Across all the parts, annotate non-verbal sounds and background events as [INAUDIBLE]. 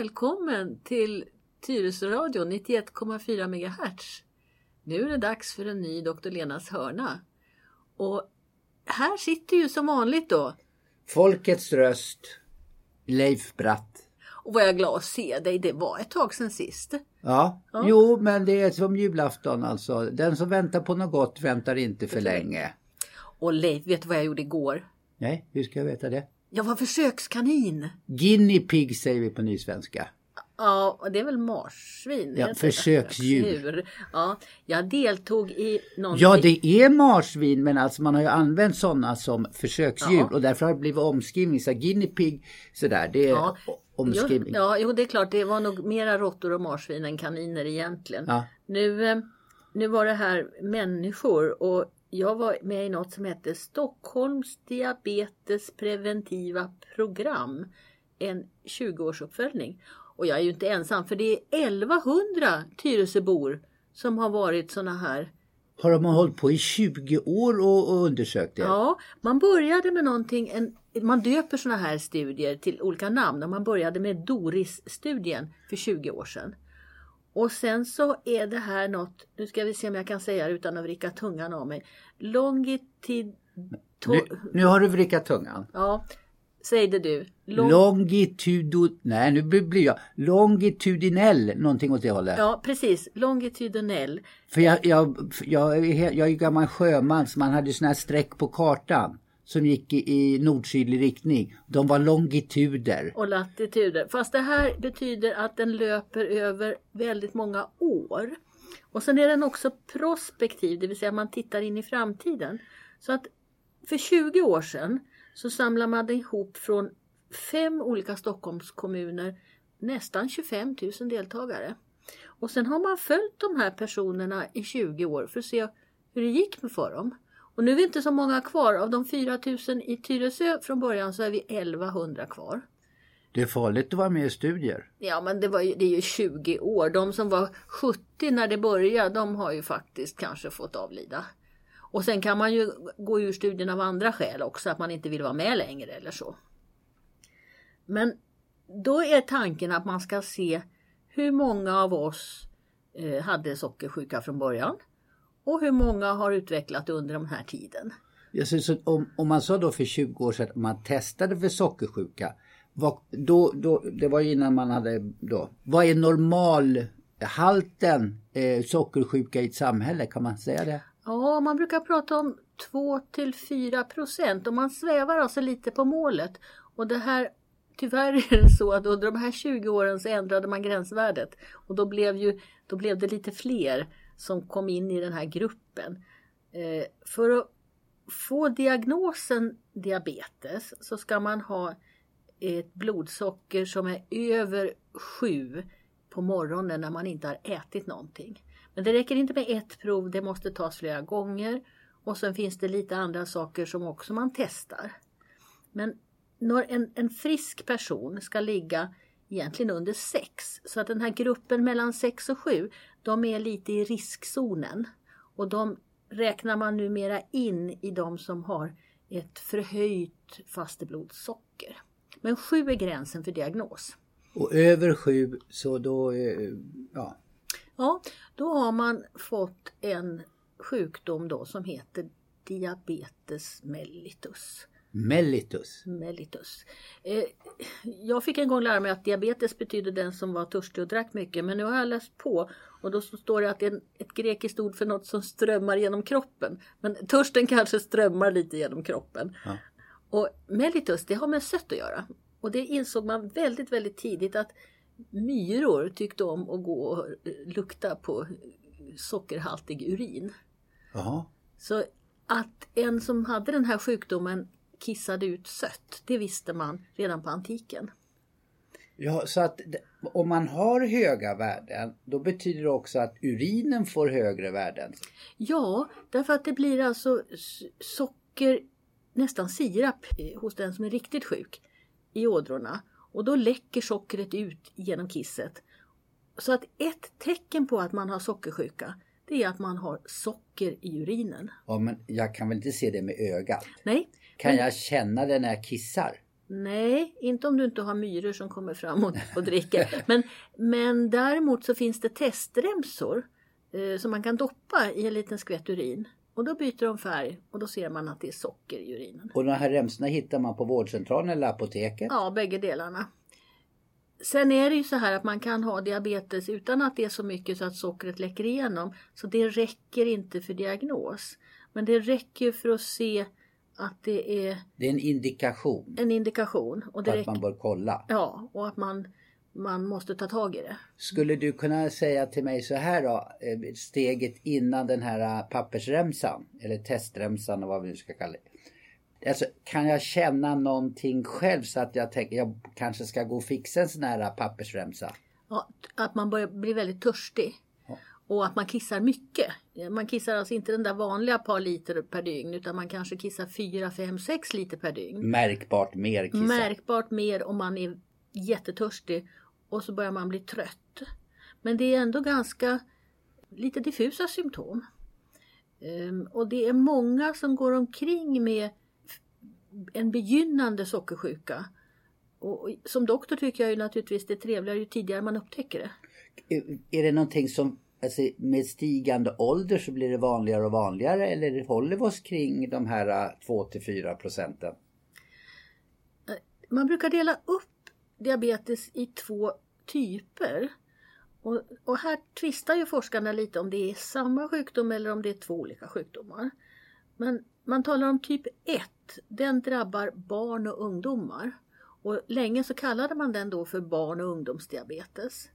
Välkommen till Tyresöradion 91,4 MHz. Nu är det dags för en ny Dr. Lenas hörna. Och här sitter ju som vanligt då. Folkets röst, Leif Bratt. Och vad jag är glad att se dig. Det var ett tag sedan sist. Ja, Ja. jo men det är som julafton alltså. Den som väntar på något gott väntar inte för länge. Och Leif, vet du vad jag gjorde igår? Nej, hur ska jag veta det? Jag var försökskanin. Guinea pig säger vi på nysvenska. Ja, och det är väl marsvin? Ja, försöksdjur. Försöksdjur. Ja, jag deltog i någonting. Ja, det är marsvin men alltså man har ju använt sådana som försöksdjur Ja. och därför har det blivit omskrivning. Så guinea pig, sådär, det är Ja. omskrivning. Jo, ja, jo, det är klart. Det var nog mera råttor och marsvin än kaniner egentligen. Ja. Nu, eh, nu var det här människor och jag var med i något som hette Stockholms diabetes preventiva program. En 20-årsuppföljning. Och jag är ju inte ensam för det är 1100 Tyresöbor som har varit såna här Har de hållit på i 20 år och, och undersökt det? Ja, man började med någonting, en, man döper såna här studier till olika namn. Och man började med Doris-studien för 20 år sedan. Och sen så är det här något, nu ska vi se om jag kan säga det utan att vricka tungan av mig. Longitid... Nu, nu har du vrickat tungan. Ja, säg det du. Long, Longitudo... Nej, nu blir jag... Longitudinell, någonting åt det hållet. ja, precis. Longitudinell. För jag, jag, jag, jag är ju gammal sjöman så man hade såna här streck på kartan som gick i, i nord-sydlig riktning. De var longituder. och latituder. Fast det här betyder att den löper över väldigt många år. Och sen är den också prospektiv, det vill säga man tittar in i framtiden. Så att för 20 år sedan så samlade man ihop från fem olika Stockholmskommuner nästan 25 000 deltagare. Och sen har man följt de här personerna i 20 år för att se hur det gick för dem. Och nu är vi inte så många kvar. Av de 4 000 i Tyresö från början så är vi 1100 kvar. Det är farligt att vara med i studier. Ja men det, var ju, det är ju 20 år. De som var 70 när det började de har ju faktiskt kanske fått avlida. Och sen kan man ju gå ur studien av andra skäl också. Att man inte vill vara med längre eller så. Men då är tanken att man ska se hur många av oss eh, hade sockersjuka från början. Och hur många har utvecklat under den här tiden. Så om, om man sa då för 20 år sedan att man testade för sockersjuka. Vad, då, då, det var ju innan man hade då. Vad är normalhalten eh, sockersjuka i ett samhälle? Kan man säga det? Ja, man brukar prata om 2 till 4 procent och man svävar alltså lite på målet. Och det här, tyvärr är det så att under de här 20 åren så ändrade man gränsvärdet och då blev, ju, då blev det lite fler som kom in i den här gruppen. Eh, för att få diagnosen diabetes så ska man ha ett blodsocker som är över 7 på morgonen när man inte har ätit någonting. Men det räcker inte med ett prov, det måste tas flera gånger. Och sen finns det lite andra saker som också man testar. Men när en, en frisk person ska ligga egentligen under 6. Så att den här gruppen mellan 6 och 7, de är lite i riskzonen. Och de räknar man numera in i de som har ett förhöjt fasteblodsocker. Men 7 är gränsen för diagnos. Och över sju så då, eh, ja. Ja, då har man fått en sjukdom då som heter diabetes mellitus. Mellitus. mellitus. Eh, jag fick en gång lära mig att diabetes betyder den som var törstig och drack mycket. Men nu har jag läst på och då står det att det är ett grekiskt ord för något som strömmar genom kroppen. Men törsten kanske strömmar lite genom kroppen. Ja. Och mellitus, det har med sött att göra. Och det insåg man väldigt, väldigt tidigt att myror tyckte om att gå och eh, lukta på sockerhaltig urin. Jaha. Så att en som hade den här sjukdomen kissade ut sött, det visste man redan på antiken. Ja, så att om man har höga värden då betyder det också att urinen får högre värden. Ja, därför att det blir alltså socker, nästan sirap eh, hos den som är riktigt sjuk i ådrorna. Och då läcker sockret ut genom kisset. Så att ett tecken på att man har sockersjuka det är att man har socker i urinen. Ja, men jag kan väl inte se det med ögat? Nej, Kan jag känna det när jag kissar? Nej, inte om du inte har myror som kommer fram och, och dricker. Men, men däremot så finns det testremsor eh, som man kan doppa i en liten skvätt urin. Och då byter de färg och då ser man att det är socker i urinen. Och de här remsorna hittar man på vårdcentralen eller apoteket? Ja, bägge delarna. Sen är det ju så här att man kan ha diabetes utan att det är så mycket så att sockret läcker igenom. Så det räcker inte för diagnos. Men det räcker för att se att det är Det är en indikation en indikation. Och det att räcker, man bör kolla. Ja, och att man, man måste ta tag i det. Skulle du kunna säga till mig så här då, eh, steget innan den här eh, pappersremsan eller testremsan och vad vi nu ska kalla det. Alltså, kan jag känna någonting själv så att jag tänker jag kanske ska gå och fixa en sån här pappersremsa? Ja, att man börjar bli väldigt törstig. Och att man kissar mycket. Man kissar alltså inte den där vanliga par liter per dygn utan man kanske kissar 4, 5, 6 liter per dygn. Märkbart mer kissa. Märkbart mer om man är jättetörstig och så börjar man bli trött. Men det är ändå ganska lite diffusa symptom. Ehm, och det är många som går omkring med en begynnande sockersjuka. Och som doktor tycker jag ju naturligtvis det är trevligare ju tidigare man upptäcker det. Är det någonting som alltså, med stigande ålder så blir det vanligare och vanligare eller håller vi oss kring de här äh, 2-4 procenten? Man brukar dela upp diabetes i två typer. Och, och här tvistar ju forskarna lite om det är samma sjukdom eller om det är två olika sjukdomar. Men man talar om typ 1. Den drabbar barn och ungdomar. Och länge så kallade man den då för barn och ungdomsdiabetes.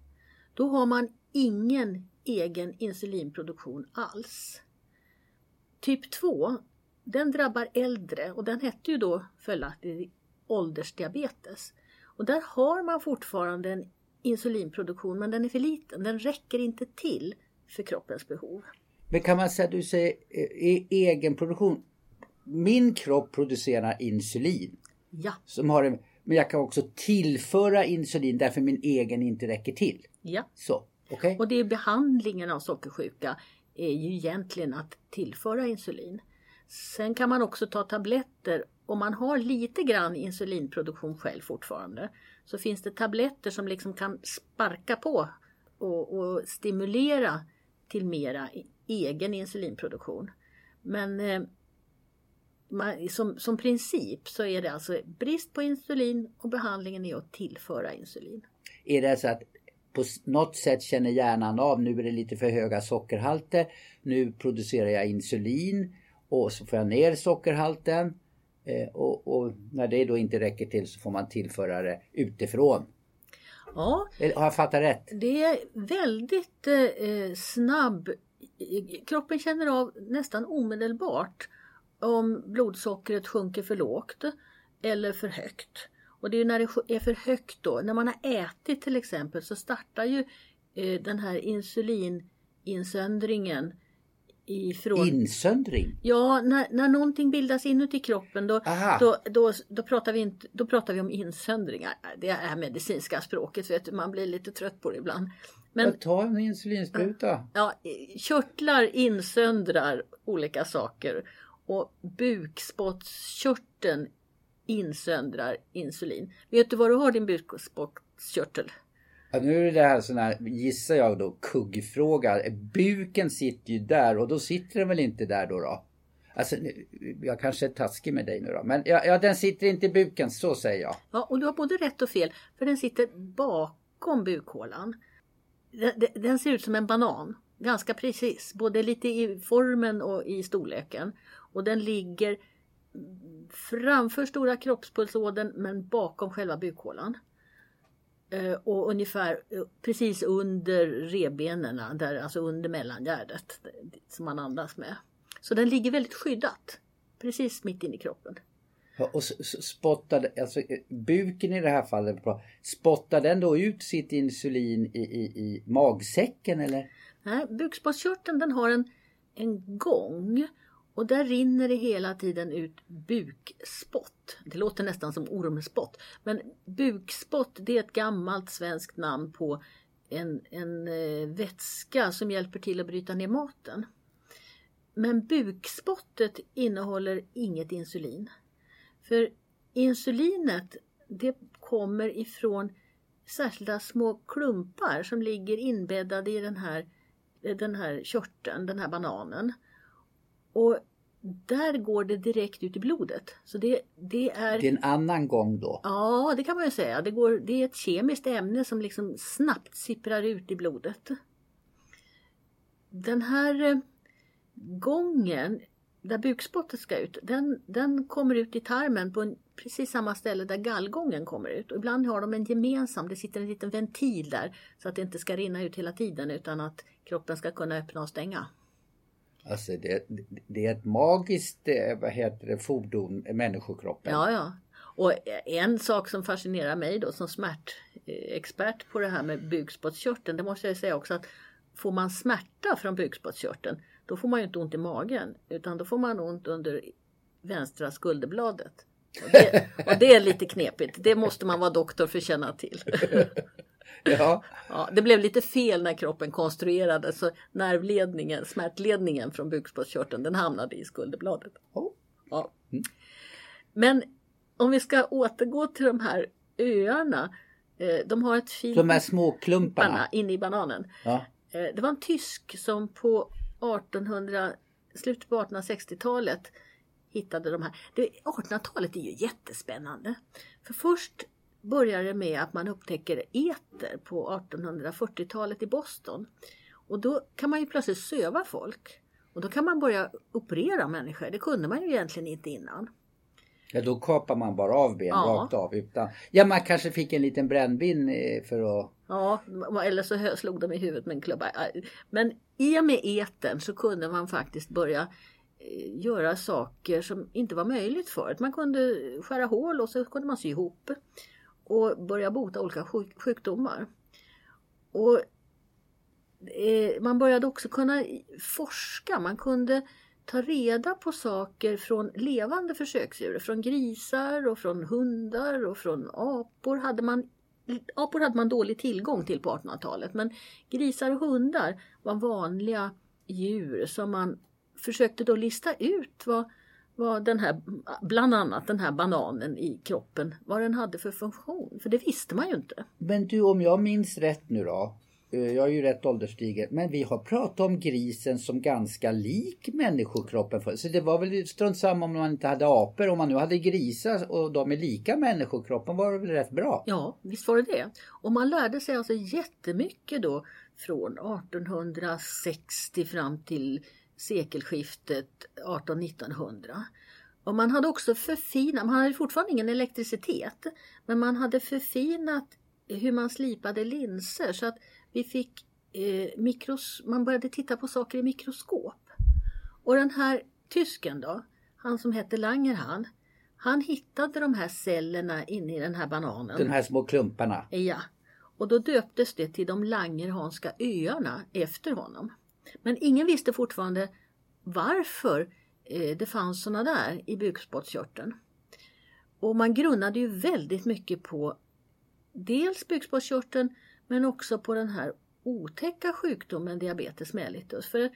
Då har man ingen egen insulinproduktion alls. Typ 2, den drabbar äldre och den hette ju då följaktligen åldersdiabetes. Och där har man fortfarande en insulinproduktion men den är för liten. Den räcker inte till för kroppens behov. Men kan man säga att du säger eh, e- egenproduktion? Min kropp producerar insulin. Ja, Som har en, men jag kan också tillföra insulin därför min egen inte räcker till. ja. Så, okej? Och det är behandlingen av sockersjuka är ju egentligen att tillföra insulin. Sen kan man också ta tabletter. Om man har lite grann insulinproduktion själv fortfarande så finns det tabletter som liksom kan sparka på och, och stimulera till mera egen insulinproduktion. Men eh, man, som, som princip så är det alltså brist på insulin och behandlingen är att tillföra insulin. Är det så att på något sätt känner hjärnan av nu är det lite för höga sockerhalter. Nu producerar jag insulin och så får jag ner sockerhalten. Eh, och, och när det då inte räcker till så får man tillföra det utifrån. Ja, har jag fattat rätt? Det är väldigt eh, snabb. Kroppen känner av nästan omedelbart om blodsockret sjunker för lågt eller för högt. Och det är när det är för högt då, när man har ätit till exempel så startar ju eh, den här insulininsöndringen ifrån Insöndring? Ja, när, när någonting bildas inuti kroppen då, då, då, då, pratar vi inte, då pratar vi om insöndringar. Det är medicinska språket, vet du, man blir lite trött på det ibland. Men Jag tar en insulinspruta. ja, körtlar insöndrar olika saker och bukspottkörteln insöndrar insulin. Vet du var du har din bukspottkörtel? Ja, nu är det här sån här, gissar jag då, kuggfråga. Buken sitter ju där och då sitter den väl inte där då? då? Alltså, jag kanske är taskig med dig nu då. Men ja, ja, den sitter inte i buken, så säger jag. Ja, och du har både rätt och fel, för den sitter bakom bukhålan. Den- den ser ut som en banan, ganska precis, både lite i formen och i storleken. Och den ligger framför stora kroppspulsådern men bakom själva bukhålan. Eh, Och ungefär eh, precis under revbenen, där, alltså under mellangärdet som man andas med. Så den ligger väldigt skyddat, precis mitt inne i kroppen. Och s- s- spottar, alltså eh, buken i det här fallet, spottar den då ut sitt insulin i, i, i magsäcken eller? Nej, bukspottkörteln den har en, en gång och där rinner det hela tiden ut bukspott. Det låter nästan som ormspott. Men bukspott det är ett gammalt svenskt namn på en, en eh, vätska som hjälper till att bryta ner maten. Men bukspottet innehåller inget insulin. För insulinet det kommer ifrån särskilda små klumpar som ligger inbäddade i den här, den här körteln, den här bananen. Och där går det direkt ut i blodet. Så det, det, är... det är en annan gång då? Ja, det kan man ju säga. Det, går, det är ett kemiskt ämne som liksom snabbt sipprar ut i blodet. Den här eh, gången där bukspottet ska ut, den, den kommer ut i tarmen på en, precis samma ställe där gallgången kommer ut. Och ibland har de en gemensam, det sitter en liten ventil där så att det inte ska rinna ut hela tiden utan att kroppen ska kunna öppna och stänga. Alltså det, det är ett magiskt eh, vad heter det, fordon, människokroppen. Ja, ja. Och en sak som fascinerar mig då som smärtexpert på det här med bukspottkörteln, det måste jag säga också att får man smärta från bukspottkörteln då får man ju inte ont i magen utan då får man ont under vänstra skulderbladet. Och det, och det är lite knepigt, det måste man vara doktor för att känna till. [LAUGHS] [LAUGHS] Ja. ja. Det blev lite fel när kroppen konstruerades så nervledningen, smärtledningen från bukspottkörteln den hamnade i skulderbladet. Oh. Ja. Men om vi ska återgå till de här öarna. Eh, de har ett fint... De här små klumparna? Inne i bananen. Ja. Eh, det var en tysk som på 1800, slutet på 1860-talet hittade de här. 1800-talet är ju jättespännande. För först började med att man upptäcker eter på 1840-talet i Boston. Och då kan man ju plötsligt söva folk. Och då kan man börja operera människor. Det kunde man ju egentligen inte innan. Ja då kapar man bara av ben Ja. rakt av utan... Ja man kanske fick en liten brännvin eh, för att... Ja, eller så slog de i huvudet med en klubba. Men i och med eten så kunde man faktiskt börja eh, göra saker som inte var möjligt förut. Man kunde skära hål och så kunde man sy ihop och börja bota olika sjukdomar. Och eh, man började också kunna forska. Man kunde ta reda på saker från levande försöksdjur. Från grisar och från hundar och från apor hade man Apor hade man dålig tillgång till på 1800-talet men grisar och hundar var vanliga djur som man försökte då lista ut vad, vad den här, bland annat den här bananen i kroppen, vad den hade för funktion. För det visste man ju inte. Men du om jag minns rätt nu då. eh, Jag är ju rätt ålderstigen. Men vi har pratat om grisen som ganska lik människokroppen. för- Så det var väl strunt samma om man inte hade apor. Om man nu hade grisar och de är lika människokroppen var det väl rätt bra? Ja, visst var det det. Och man lärde sig alltså jättemycket då från 1860 fram till sekelskiftet 1800-1900. Och man hade också förfinat, man hade fortfarande ingen elektricitet, men man hade förfinat hur man slipade linser så att vi fick eh, mikros, man började titta på saker i mikroskop. Och den här tysken då, han som hette Langerhans, han hittade de här cellerna inne i den här bananen. De här små klumparna. Ja, och då döptes det till de Langerhanska öarna efter honom. Men ingen visste fortfarande varför eh, det fanns sådana där i bukspottkörteln. Och man grunnade ju väldigt mycket på dels bukspottkörteln men också på den här otäcka sjukdomen diabetes mellitus. För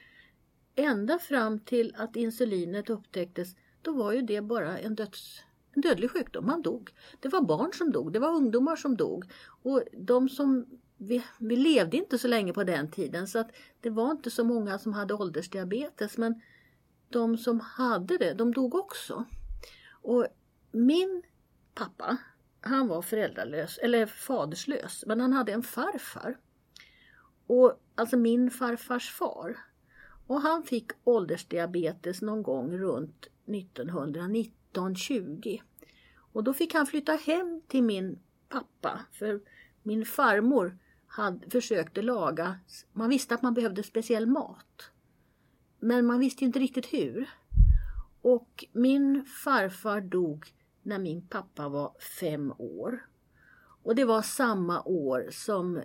ända fram till att insulinet upptäcktes då var ju det bara en, döds, en dödlig sjukdom. Man dog. Det var barn som dog, det var ungdomar som dog. Och de som vi, vi levde inte så länge på den tiden så att det var inte så många som hade åldersdiabetes men de som hade det, de dog också. Och min pappa, han var föräldralös, eller faderslös, men han hade en farfar. Och alltså min farfars far. Och han fick åldersdiabetes någon gång runt 1919-20. Och då fick han flytta hem till min pappa för min farmor hade, försökte laga, man visste att man behövde speciell mat. Men man visste ju inte riktigt hur. Och min farfar dog när min pappa var fem år. Och det var samma år som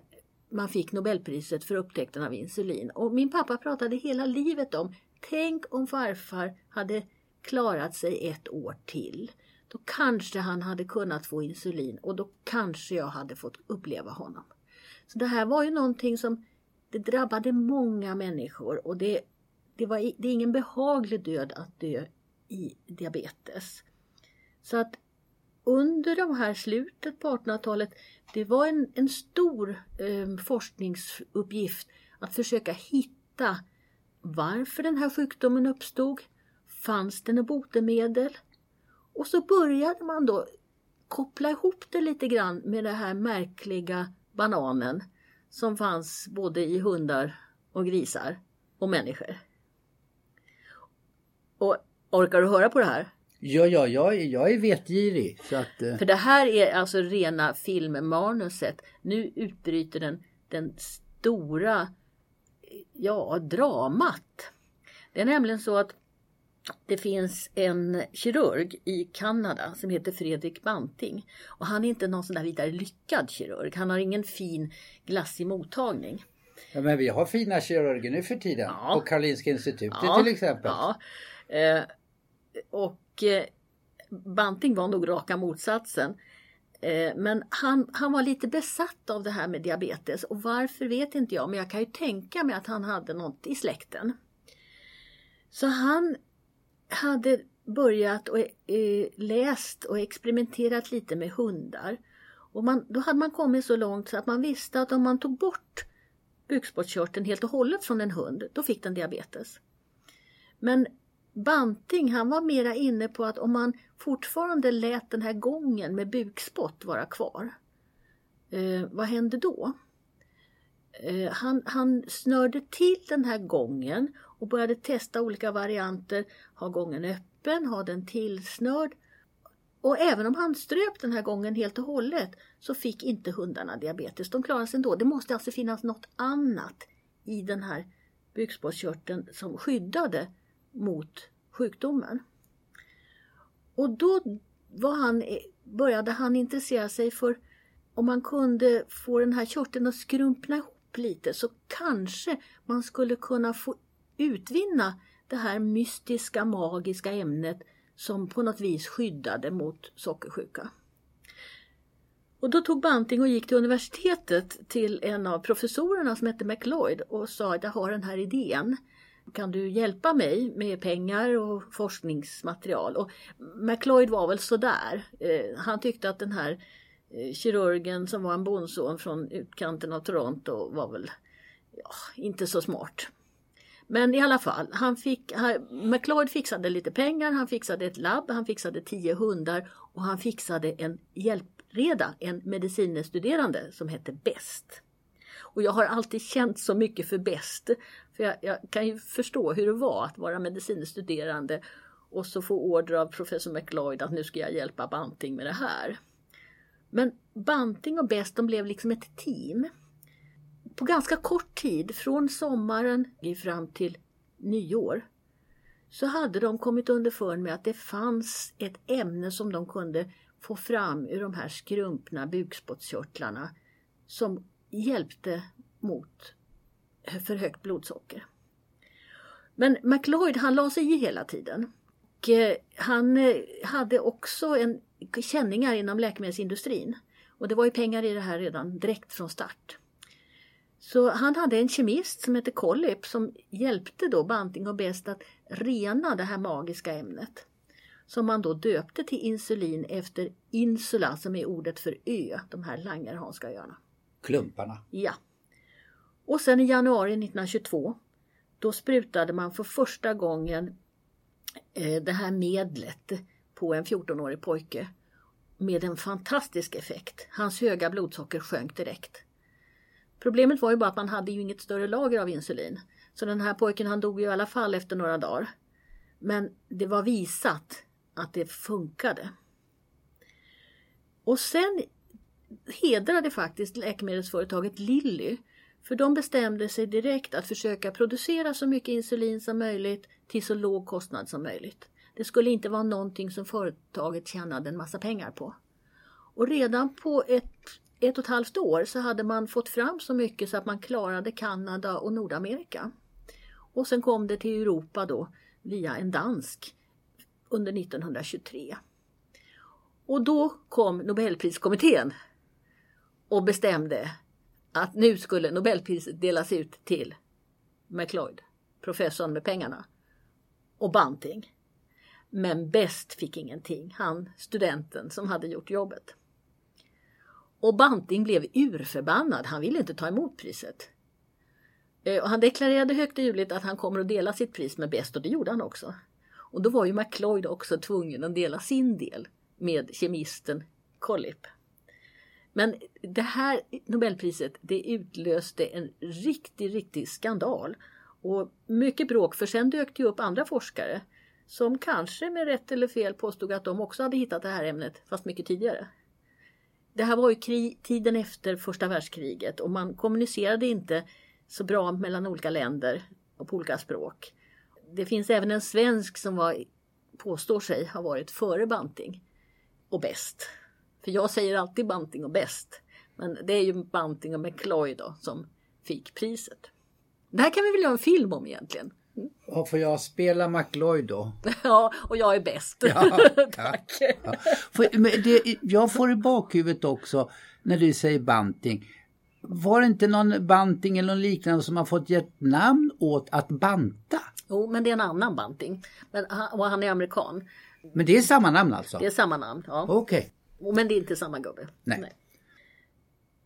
man fick Nobelpriset för upptäckten av insulin. Och min pappa pratade hela livet om, tänk om farfar hade klarat sig ett år till. Då kanske han hade kunnat få insulin och då kanske jag hade fått uppleva honom. Så det här var ju någonting som det drabbade många människor och det, det, var, det är ingen behaglig död att dö i diabetes. Så att under de här slutet på 1800-talet, det var en, en stor eh, forskningsuppgift att försöka hitta varför den här sjukdomen uppstod. Fanns det något botemedel? Och så började man då koppla ihop det lite grann med det här märkliga bananen som fanns både i hundar och grisar och människor. Och orkar du höra på det här? Ja, ja, jag, jag är vetgirig. Så att, eh. För det här är alltså rena filmmanuset. Nu utbryter den, den stora, ja, dramat. Det är nämligen så att det finns en kirurg i Kanada som heter Fredrik Banting. Och han är inte någon sån där vidare lyckad kirurg. Han har ingen fin glassig mottagning. Ja, men vi har fina kirurger nu för tiden. Ja. På Karolinska institutet Ja, till exempel. Ja. Eh, och eh, Banting var nog raka motsatsen. Eh, men han, han var lite besatt av det här med diabetes och varför vet inte jag men jag kan ju tänka mig att han hade något i släkten. Så han hade börjat och eh, läst och experimenterat lite med hundar. Och man, då hade man kommit så långt så att man visste att om man tog bort bukspottkörteln helt och hållet från en hund, då fick den diabetes. Men Banting han var mera inne på att om man fortfarande lät den här gången med bukspott vara kvar, eh, vad hände då? Eh, han, han snörde till den här gången och började testa olika varianter. Ha gången öppen, ha den tillsnörd. Och även om han ströp den här gången helt och hållet så fick inte hundarna diabetes. De klarade sig ändå. Det måste alltså finnas något annat i den här bukspottkörteln som skyddade mot sjukdomen. Och då var han, började han intressera sig för om man kunde få den här körteln att skrumpna ihop lite så kanske man skulle kunna få utvinna det här mystiska magiska ämnet som på något vis skyddade mot sockersjuka. Och då tog Banting och gick till universitetet till en av professorerna som hette McLeod och sa att jag har den här idén. Kan du hjälpa mig med pengar och forskningsmaterial? Och McLeod var väl sådär. Eh, han tyckte att den här eh, kirurgen som var en bondson från utkanten av Toronto var väl ja, inte så smart. Men i alla fall, han fick, McLeod fixade lite pengar, han fixade ett labb, han fixade tio hundar och han fixade en hjälpreda, en medicinstuderande som hette Best. Och jag har alltid känt så mycket för Best. För jag, jag kan ju förstå hur det var att vara medicinstuderande och så få order av professor McLeod att nu ska jag hjälpa Banting med det här. Men Banting och Best de blev liksom ett team på ganska kort tid, från sommaren fram till nyår, så hade de kommit underfund med att det fanns ett ämne som de kunde få fram ur de här skrumpna bukspottkörtlarna som hjälpte mot för högt blodsocker. Men McLeod han la sig i hela tiden. Och eh, han eh, hade också en känningar inom läkemedelsindustrin. Och det var ju pengar i det här redan direkt från start. Så han hade en kemist som hette Collip som hjälpte då Banting och Best att rena det här magiska ämnet. Som man då döpte till insulin efter insula som är ordet för ö, de här Langerhanska öarna. Klumparna. Ja. Och sen i januari 1922 då sprutade man för första gången eh, det här medlet på en 14-årig pojke med en fantastisk effekt. Hans höga blodsocker sjönk direkt. Problemet var ju bara att man hade ju inget större lager av insulin. Så den här pojken han dog ju i alla fall efter några dagar. Men det var visat att det funkade. Och sen hedrade faktiskt läkemedelsföretaget Lilly för de bestämde sig direkt att försöka producera så mycket insulin som möjligt till så låg kostnad som möjligt. Det skulle inte vara någonting som företaget tjänade en massa pengar på. Och redan på ett ett och ett halvt år så hade man fått fram så mycket så att man klarade Kanada och Nordamerika. Och sen kom det till Europa då via en dansk under 1923. Och då kom Nobelpriskommittén och bestämde att nu skulle Nobelpriset delas ut till McLeod, professorn med pengarna, och Banting. Men bäst fick ingenting, han studenten som hade gjort jobbet. Och Banting blev urförbannad, han ville inte ta emot priset. Eh, och han deklarerade högt och ljudligt att han kommer att dela sitt pris med bäst och det gjorde han också. Och då var ju McLeod också tvungen att dela sin del med kemisten Collip. Men det här Nobelpriset det utlöste en riktig, riktig skandal. Och mycket bråk för sen dök det upp andra forskare som kanske med rätt eller fel påstod att de också hade hittat det här ämnet fast mycket tidigare. Det här var ju krig, tiden efter första världskriget och man kommunicerade inte så bra mellan olika länder och på olika språk. Det finns även en svensk som var, påstår sig ha varit före Banting och bäst. För jag säger alltid Banting och bäst. Men det är ju Banting och McCloy då som fick priset. Det här kan vi väl göra en film om egentligen. Och får jag spela McLeod då? [LAUGHS] Ja, och jag är bäst. Ja, [LAUGHS] Tack. Ja. För, men det, jag får i bakhuvudet också när du säger Banting. Var det inte någon Banting eller någon liknande som har fått gett namn åt att banta? Jo, men det är en annan Banting. Men och han är amerikan. Men det är samma namn alltså? Det är samma namn, ja. Okej. Men det är inte samma gubbe. Nej.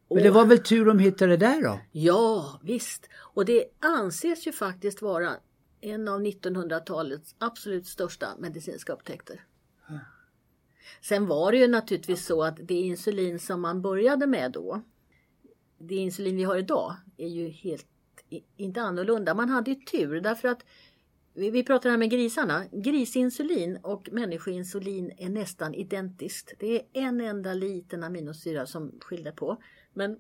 Men det var väl tur de hittade det där då? Ja, visst. Och det anses ju faktiskt vara en av 1900-talets absolut största medicinska upptäckter. Sen var det ju naturligtvis så att det insulin som man började med då, det insulin vi har idag, är ju helt inte annorlunda. Man hade ju tur därför att vi, vi pratar här med grisarna. Grisinsulin och människoinsulin är nästan identiskt. Det är en enda liten aminosyra som skiljer på. Men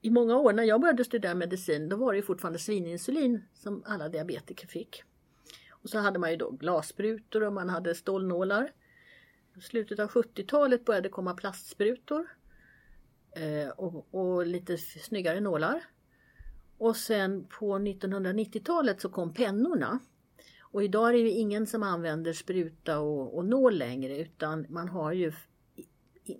i många år när jag började studera medicin då var det fortfarande svininsulin som alla diabetiker fick. Och så hade man ju då glassprutor och man hade stålnålar. I slutet av 70-talet började komma plastsprutor eh, och, och lite snyggare nålar. Och sen på 1990-talet så kom pennorna. Och idag är det ju ingen som använder spruta och, och nål längre utan man har ju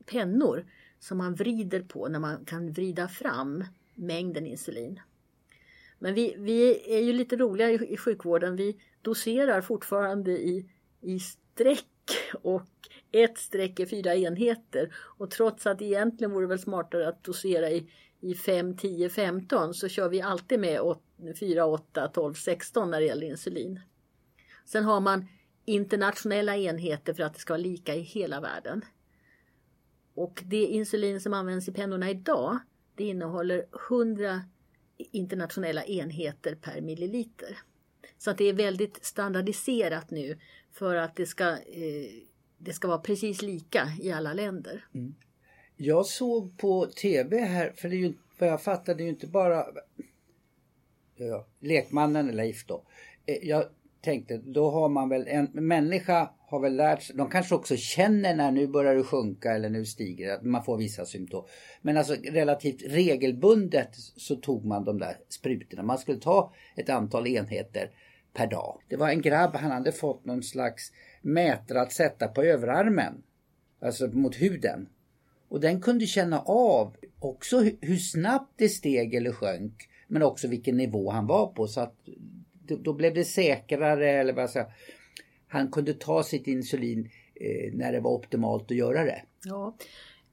pennor som man vrider på när man kan vrida fram mängden insulin. Men vi, vi är ju lite roliga i, i sjukvården. Vi doserar fortfarande i, i streck och ett streck är fyra enheter. Och trots att egentligen vore det väl smartare att dosera i, i 5, 10, 15 så kör vi alltid med 8, 4, 8, 12, 16 när det gäller insulin. Sen har man internationella enheter för att det ska vara lika i hela världen. Och det insulin som används i pennorna idag det innehåller 100 internationella enheter per milliliter. Så att det är väldigt standardiserat nu för att det ska, eh, det ska vara precis lika i alla länder. Mm. Jag såg på tv här, för det är ju, vad jag fattar, det är ju inte bara ja, lekmannen Leif då. Eh, jag tänkte, då har man väl en människa har väl lärt sig, de kanske också känner när nu börjar det sjunka eller nu stiger det, att man får vissa symptom. Men alltså relativt regelbundet så tog man de där sprutorna. Man skulle ta ett antal enheter per dag. Det var en grabb, han hade fått någon slags mätare att sätta på överarmen. Alltså mot huden. Och den kunde känna av också hur snabbt det steg eller sjönk. Men också vilken nivå han var på. Så att då blev det säkrare eller vad jag säga han kunde ta sitt insulin eh, när det var optimalt att göra det. Ja.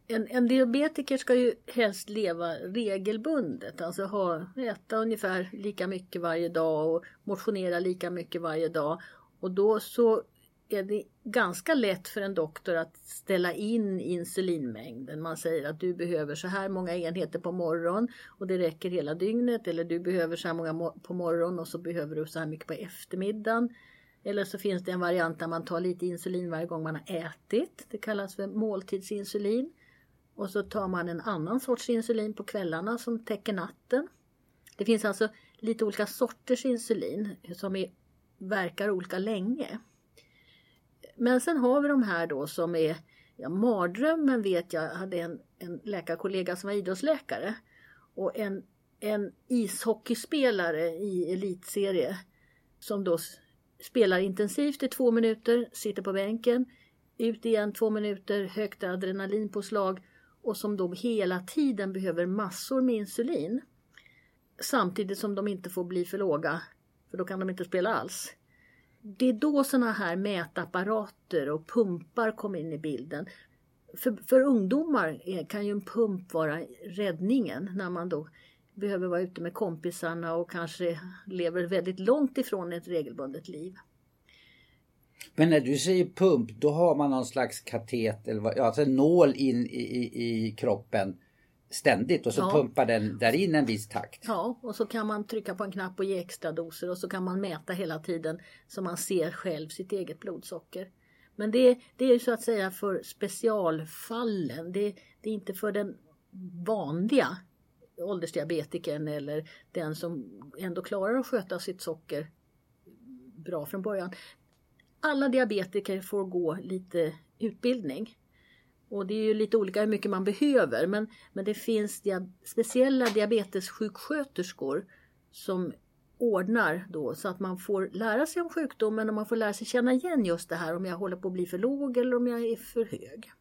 En, en diabetiker ska ju helst leva regelbundet, alltså ha, äta ungefär lika mycket varje dag och motionera lika mycket varje dag. Och då så är det ganska lätt för en doktor att ställa in insulinmängden. Man säger att du behöver så här många enheter på morgonen och det räcker hela dygnet eller du behöver så här många på morgonen och så behöver du så här mycket på eftermiddagen. Eller så finns det en variant där man tar lite insulin varje gång man har ätit. Det kallas för måltidsinsulin. Och så tar man en annan sorts insulin på kvällarna som täcker natten. Det finns alltså lite olika sorters insulin som är, verkar olika länge. Men sen har vi de här då som är ja, mardrömmen vet jag hade en, en läkarkollega som var idrottsläkare och en, en ishockeyspelare i elitserie som då spelar intensivt i två minuter, sitter på bänken, ut igen två minuter, högt adrenalinpåslag och som då hela tiden behöver massor med insulin. Samtidigt som de inte får bli för låga, för då kan de inte spela alls. det är då sådana här mätapparater och pumpar kommer in i bilden. För, för ungdomar kan ju en pump vara räddningen när man då behöver vara ute med kompisarna och kanske lever väldigt långt ifrån ett regelbundet liv. Men när du säger pump, då har man någon slags katet alltså en nål in i, i, i kroppen ständigt och så ja. pumpar den där in en viss takt. Ja, och så kan man trycka på en knapp och ge extra doser och så kan man mäta hela tiden så man ser själv sitt eget blodsocker. Men det, det är så att säga för specialfallen. Det, det är inte för den vanliga åldersdiabetikern eller den som ändå klarar att sköta sitt socker bra från början. Alla diabetiker får gå lite utbildning. Och det är ju lite olika hur mycket man behöver men, men det finns dia speciella diabetessjuksköterskor som ordnar då så att man får lära sig om sjukdomen och man får lära sig känna igen just det här om jag håller på att bli för låg eller om jag är för hög.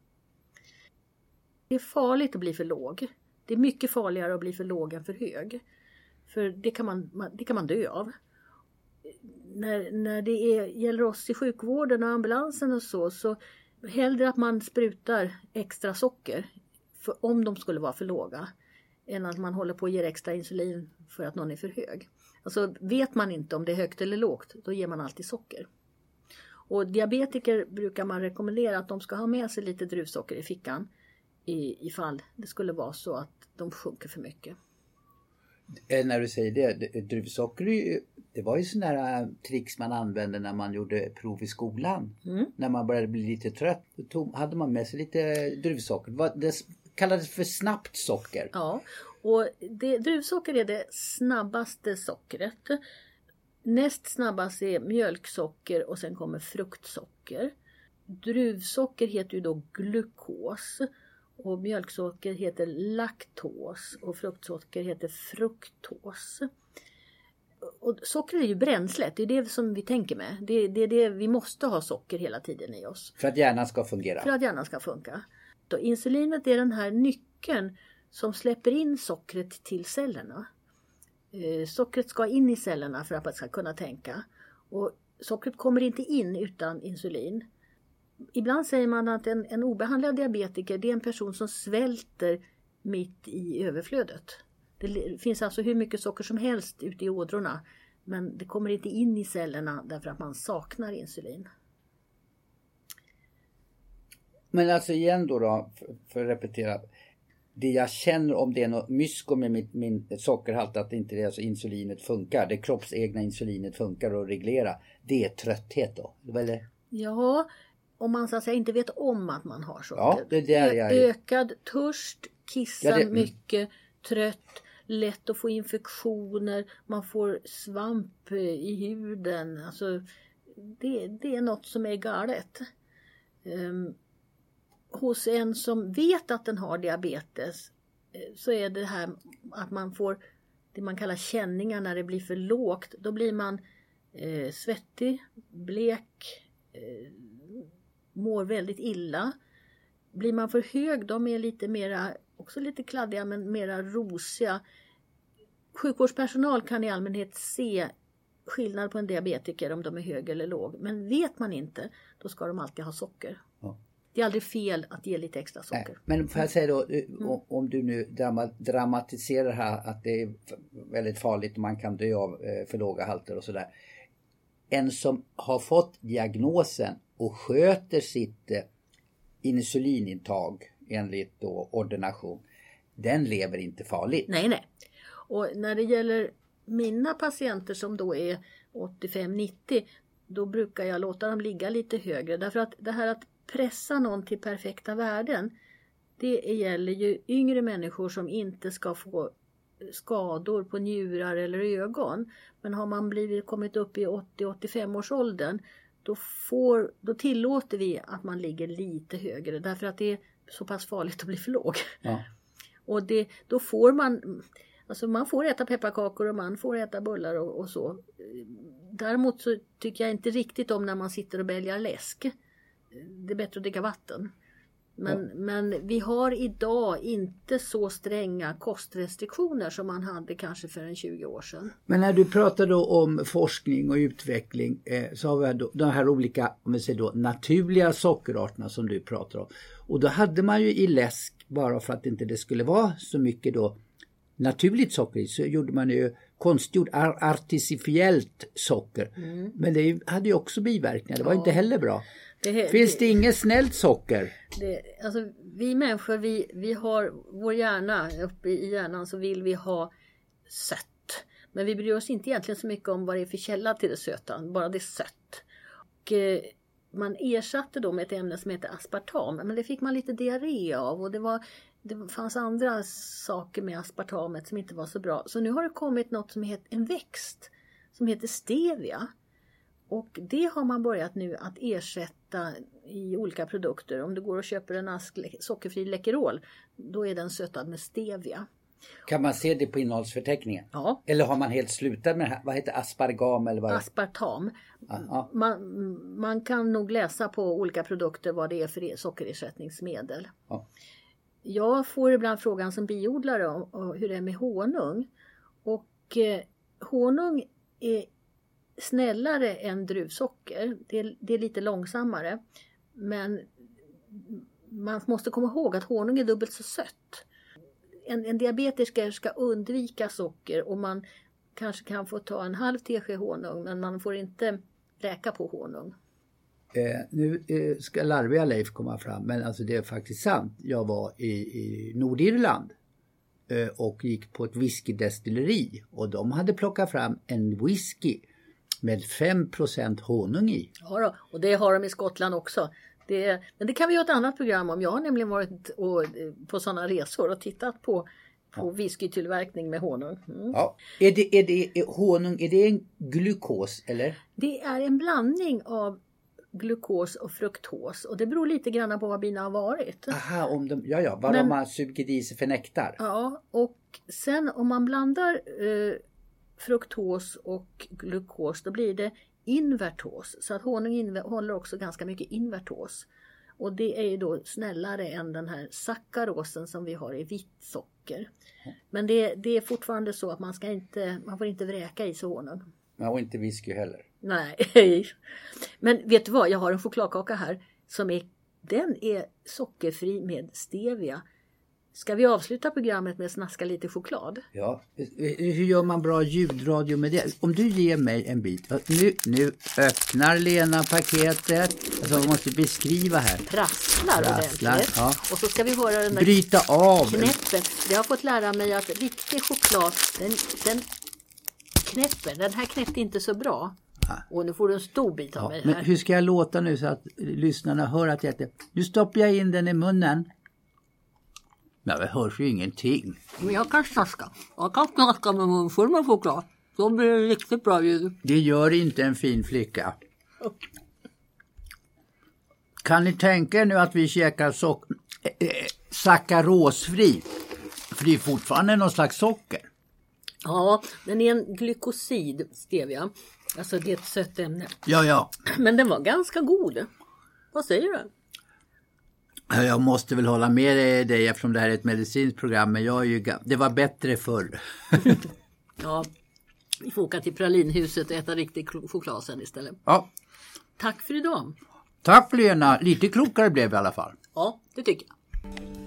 Det är farligt att bli för låg. Det är mycket farligare att bli för låg än för hög. För det kan man, det kan man dö av. När, när det är, gäller oss i sjukvården och ambulansen och så, så hellre att man sprutar extra socker för, om de skulle vara för låga än att man håller på och ger extra insulin för att någon är för hög. Alltså vet man inte om det är högt eller lågt, då ger man alltid socker. Och diabetiker brukar man rekommendera att de ska ha med sig lite druvsocker i fickan i, ifall det skulle vara så att de sjunker för mycket. Eh, när du säger det, druvsocker det var ju sådana här äh, tricks man använde när man gjorde prov i skolan. Mm. När man började bli lite trött. Då hade man med sig lite druvsocker. Det kallades för snabbt socker. Ja, och det, druvsocker är det snabbaste sockret. Näst snabbast är mjölksocker och sen kommer fruktsocker. Druvsocker heter ju då glukos. Och mjölksocker heter laktos och fruktsocker heter fruktos. Och socker är ju bränslet, det är det som vi tänker med. Det, det är det vi måste ha socker hela tiden i oss. För att hjärnan ska fungera? För att hjärnan ska funka. Då insulinet är den här nyckeln som släpper in sockret till cellerna. Eh, sockret ska in i cellerna för att man ska kunna tänka. Och sockret kommer inte in utan insulin. Ibland säger man att en, en obehandlad diabetiker det är en person som svälter mitt i överflödet. Det finns alltså hur mycket socker som helst ute i ådrorna men det kommer inte in i cellerna därför att man saknar insulin. Men alltså igen då, då för, att repetera. Det jag känner om det är något mysko med min, min sockerhalt, att inte det alltså insulinet funkar, det kroppsegna insulinet funkar att reglera. Det är trötthet då? Eller? Ja, om man så att säga inte vet om att man har socker. Ja, det är där jag. Ökad törst, kissa ja, det... mycket, trött, lätt att få infektioner, man får svamp i huden. Alltså, det, det är något som är galet. Um, hos en som vet att den har diabetes eh, så är det här att man får det man kallar känningar när det blir för lågt. Då blir man eh, svettig, blek, eh, mår väldigt illa. Blir man för hög, de är lite mera, också lite kladdiga men mera rosiga. Sjukvårdspersonal kan i allmänhet se skillnad på en diabetiker om de är hög eller låg. Men vet man inte, då ska de alltid ha socker. Ja. Det är aldrig fel att ge lite extra socker. Nej, men får jag säga då, eh, mm. om du nu dramatiserar här att det är väldigt farligt och man kan dö av eh, för låga halter och sådär. En som har fått diagnosen och sköter sitt eh, insulinintag enligt då ordination, den lever inte farligt. Nej, nej. Och när det gäller mina patienter som då är 85-90 då brukar jag låta dem ligga lite högre därför att det här att pressa någon till perfekta värden det gäller ju yngre människor som inte ska få skador på njurar eller ögon. Men har man blivit, kommit upp i 80-85 års åldern då, får, då tillåter vi att man ligger lite högre därför att det är så pass farligt att bli för låg. Ja. [LAUGHS] Och det, då får man, alltså man får äta pepparkakor och man får äta bullar och, och, så. Däremot så tycker jag inte riktigt om när man sitter och bälgar läsk. Det är bättre att dricka vatten. Men, men vi har idag inte så stränga kostrestriktioner som man hade kanske för en 20 år sedan. Men när du pratar då om forskning och utveckling eh, så har vi då de här olika om vi säger då, naturliga sockerarterna som du pratar om. Och då hade man ju i läsk, bara för att inte det skulle vara så mycket då naturligt socker i, så gjorde man ju konstgjort artificiellt socker. Mm. Men det hade ju också biverkningar, det var ja. inte heller bra. Det, Finns det, det inget snällt socker? Det, alltså, vi människor, vi, vi har vår hjärna, uppe i hjärnan så vill vi ha sött. Men vi bryr oss inte egentligen så mycket om vad det är för källa till det söta, bara det är sött. Och, eh, man ersatte då med ett ämne som heter aspartam, men det fick man lite diarré av och det, var, det fanns andra saker med aspartamet som inte var så bra. Så nu har det kommit något som heter en växt som heter stevia. Och det har man börjat nu att ersätta i olika produkter. Om du går och köper en ask sockerfri Läkerol, då är den sötad med stevia. Kan man se det på innehållsförteckningen? Ja. Eller har man helt slutat med det här? Vad heter aspargam? Eller vad Aspartam. Man, man, kan nog läsa på olika produkter vad det är för sockerersättningsmedel. Ja. Jag får ibland frågan som biodlare om hur det är med honung. Och eh, honung är snällare än druvsocker. Det är, det är lite långsammare. Men man måste komma ihåg att honung är dubbelt så sött. En, en diabetiker ska undvika socker och man kanske kan få ta en halv tesked honung men man får inte räka på honung. Eh, nu eh, ska larviga Leif komma fram men alltså det är faktiskt sant. Jag var i, i Nordirland eh, och gick på ett whiskydestilleri och de hade plockat fram en whisky med 5% honung i. Ja då, och det har de i Skottland också. Det, men det kan vi göra ett annat program om. Jag har nämligen varit och, på sådana resor och tittat på, på whiskytillverkning med honung. Mm. Ja. Är, det, är det är honung, är det en glukos eller? Det är en blandning av glukos och fruktos och det beror lite grann på vad bina har varit. Aha, om de, ja ja, vad de har sugit i sig för nektar. Ja, och sen om man blandar eh, fruktos och glukos då blir det invertos. Så att honung innehåller också ganska mycket invertos. Och det är ju då snällare än den här sackarosen som vi har i vitt socker. Men det, det är fortfarande så att man ska inte, man får inte vräka i sig honung. Ja, och inte whisky heller. Nej. [LAUGHS] Men vet du vad, jag har en chokladkaka här som är, den är sockerfri med stevia. Ska vi avsluta programmet med att snaska lite choklad? Ja, hur gör man bra ljudradio med det? Om du ger mig en bit. Nu, nu öppnar Lena paketet. Alltså man måste beskriva här. Prasslar, Prasslar ordentligt. Ja. Och så ska vi höra den där Bryta av. knäppen. Jag har fått lära mig att riktig choklad, den, den knäpper. Den här knäppte inte så bra. Och nu får du en stor bit av ja, mig här. Men hur ska jag låta nu så att lyssnarna hör att jag äter? Nu stoppar jag in den i munnen. Nej, det hörs ju ingenting. Men jag kan snaska. Jag kan snaska med munfull med choklad. Då blir det riktigt bra ljud. Det gör inte en fin flicka. Kan ni tänka er nu att vi käkar sock äh, sakarosfri? För det är fortfarande någon slags socker. Ja, den är en glykosid, stevia. Alltså det är ett sött ämne. Ja, ja. Men den var ganska god. Vad säger du? [CLEARS THROAT] Jag måste väl hålla med dig eftersom det här är ett medicinskt program, men jag är ju, det var bättre förr. [LAUGHS] ja, vi får åka till pralinhuset och äta riktig choklad sen istället. Ja. Tack för idag. Tack Lena, lite klokare blev vi i alla fall. Ja, det tycker jag.